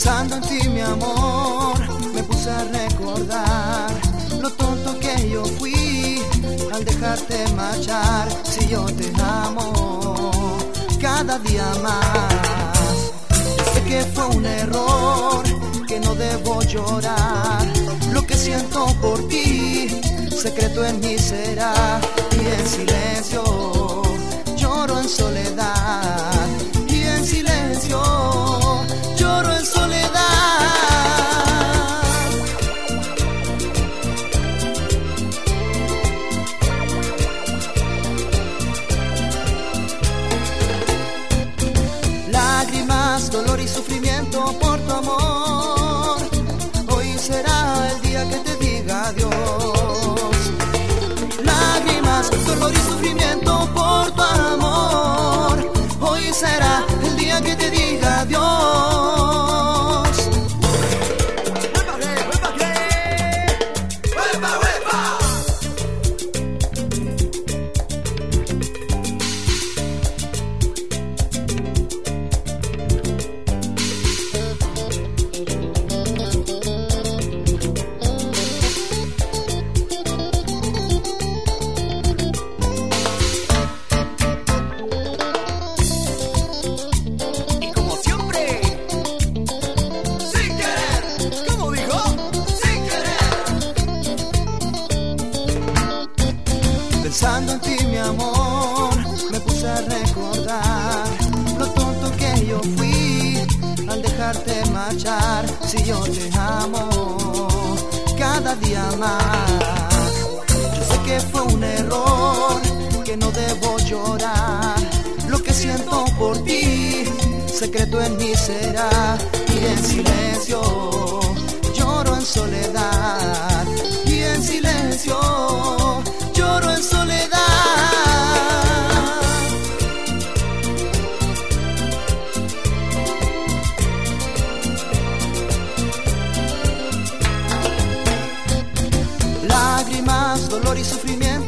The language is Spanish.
Pensando en ti, mi amor, me puse a recordar lo tonto que yo fui al dejarte marchar. Si yo te amo cada día más, sé que fue un error, que no debo llorar. Lo que siento por ti, secreto en mí será y en silencio lloro en soledad sufrimiento por tu amor. Pensando en ti, mi amor, me puse a recordar lo tonto que yo fui al dejarte marchar. Si yo te amo cada día más, yo sé que fue un error, que no debo llorar. Lo que siento por ti, secreto en mí será y en silencio lloro en soledad dolor y sufrimiento